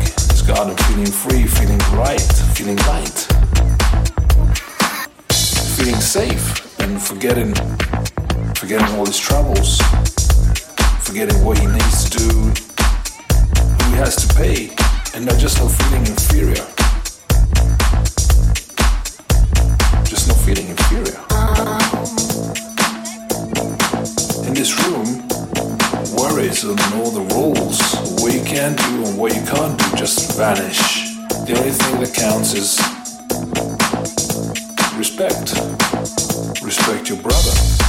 It's God, I'm feeling free, feeling right, feeling light, feeling safe, and forgetting, forgetting all his troubles, forgetting what he needs to do, who he has to pay, and not just not feeling inferior. Just not feeling inferior. In this room, worries and all the rules what you can do and what you can't do just vanish. The only thing that counts is respect. Respect your brother.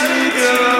to.